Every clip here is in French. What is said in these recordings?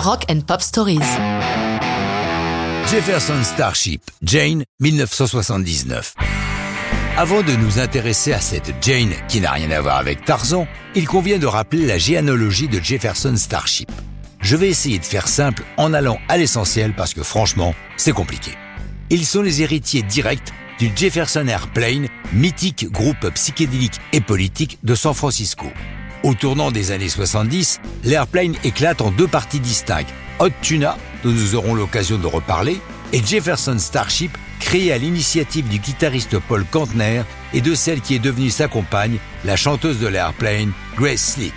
Rock and Pop Stories. Jefferson Starship, Jane, 1979. Avant de nous intéresser à cette Jane qui n'a rien à voir avec Tarzan, il convient de rappeler la généalogie de Jefferson Starship. Je vais essayer de faire simple en allant à l'essentiel parce que franchement, c'est compliqué. Ils sont les héritiers directs du Jefferson Airplane, mythique groupe psychédélique et politique de San Francisco. Au tournant des années 70, l'Airplane éclate en deux parties distinctes. Hot Tuna, dont nous aurons l'occasion de reparler, et Jefferson Starship, créé à l'initiative du guitariste Paul Kantner et de celle qui est devenue sa compagne, la chanteuse de l'Airplane, Grace Slick.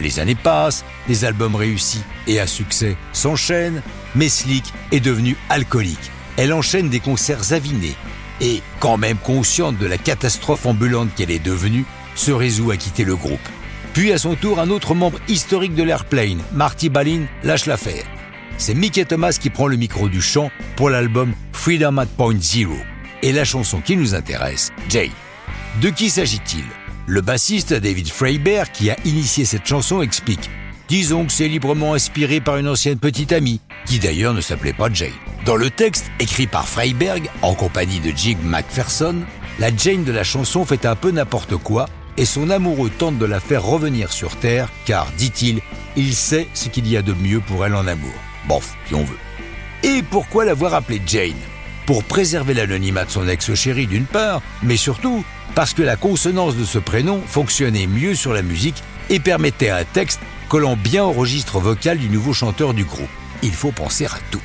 Les années passent, les albums réussis et à succès s'enchaînent, mais Slick est devenue alcoolique. Elle enchaîne des concerts avinés et, quand même consciente de la catastrophe ambulante qu'elle est devenue, se résout à quitter le groupe. Puis à son tour, un autre membre historique de l'Airplane, Marty Balin, lâche l'affaire. C'est Mickey Thomas qui prend le micro du chant pour l'album Freedom at Point Zero. Et la chanson qui nous intéresse, Jay. De qui s'agit-il? Le bassiste David Freiberg, qui a initié cette chanson, explique Disons que c'est librement inspiré par une ancienne petite amie, qui d'ailleurs ne s'appelait pas Jane. Dans le texte, écrit par Freiberg, en compagnie de Jig McPherson, la Jane de la chanson fait un peu n'importe quoi et son amoureux tente de la faire revenir sur Terre, car, dit-il, il sait ce qu'il y a de mieux pour elle en amour. Bof, si on veut. Et pourquoi l'avoir appelée Jane? Pour préserver l'anonymat de son ex-chéri d'une part, mais surtout parce que la consonance de ce prénom fonctionnait mieux sur la musique et permettait un texte collant bien au registre vocal du nouveau chanteur du groupe. Il faut penser à tout.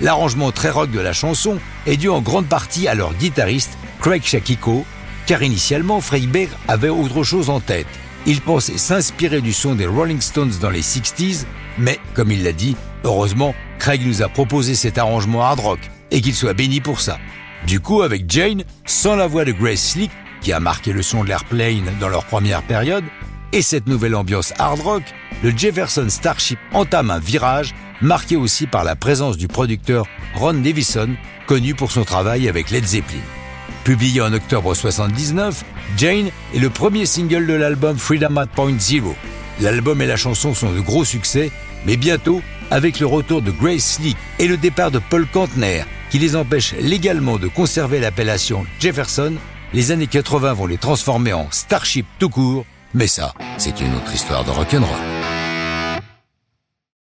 L'arrangement très rock de la chanson est dû en grande partie à leur guitariste Craig Shakiko, car initialement Freiberg avait autre chose en tête. Il pensait s'inspirer du son des Rolling Stones dans les 60s, mais comme il l'a dit, heureusement, Craig nous a proposé cet arrangement hard rock et qu'il soit béni pour ça. Du coup, avec Jane, sans la voix de Grace Slick, qui a marqué le son de l'Airplane dans leur première période, et cette nouvelle ambiance hard rock, le Jefferson Starship entame un virage marqué aussi par la présence du producteur Ron Davison, connu pour son travail avec Led Zeppelin. Publié en octobre 79, Jane est le premier single de l'album Freedom at Point Zero. L'album et la chanson sont de gros succès, mais bientôt, avec le retour de Grace Slick et le départ de Paul Kantner, qui les empêche légalement de conserver l'appellation Jefferson, les années 80 vont les transformer en Starship tout court, mais ça, c'est une autre histoire de rock'n'roll.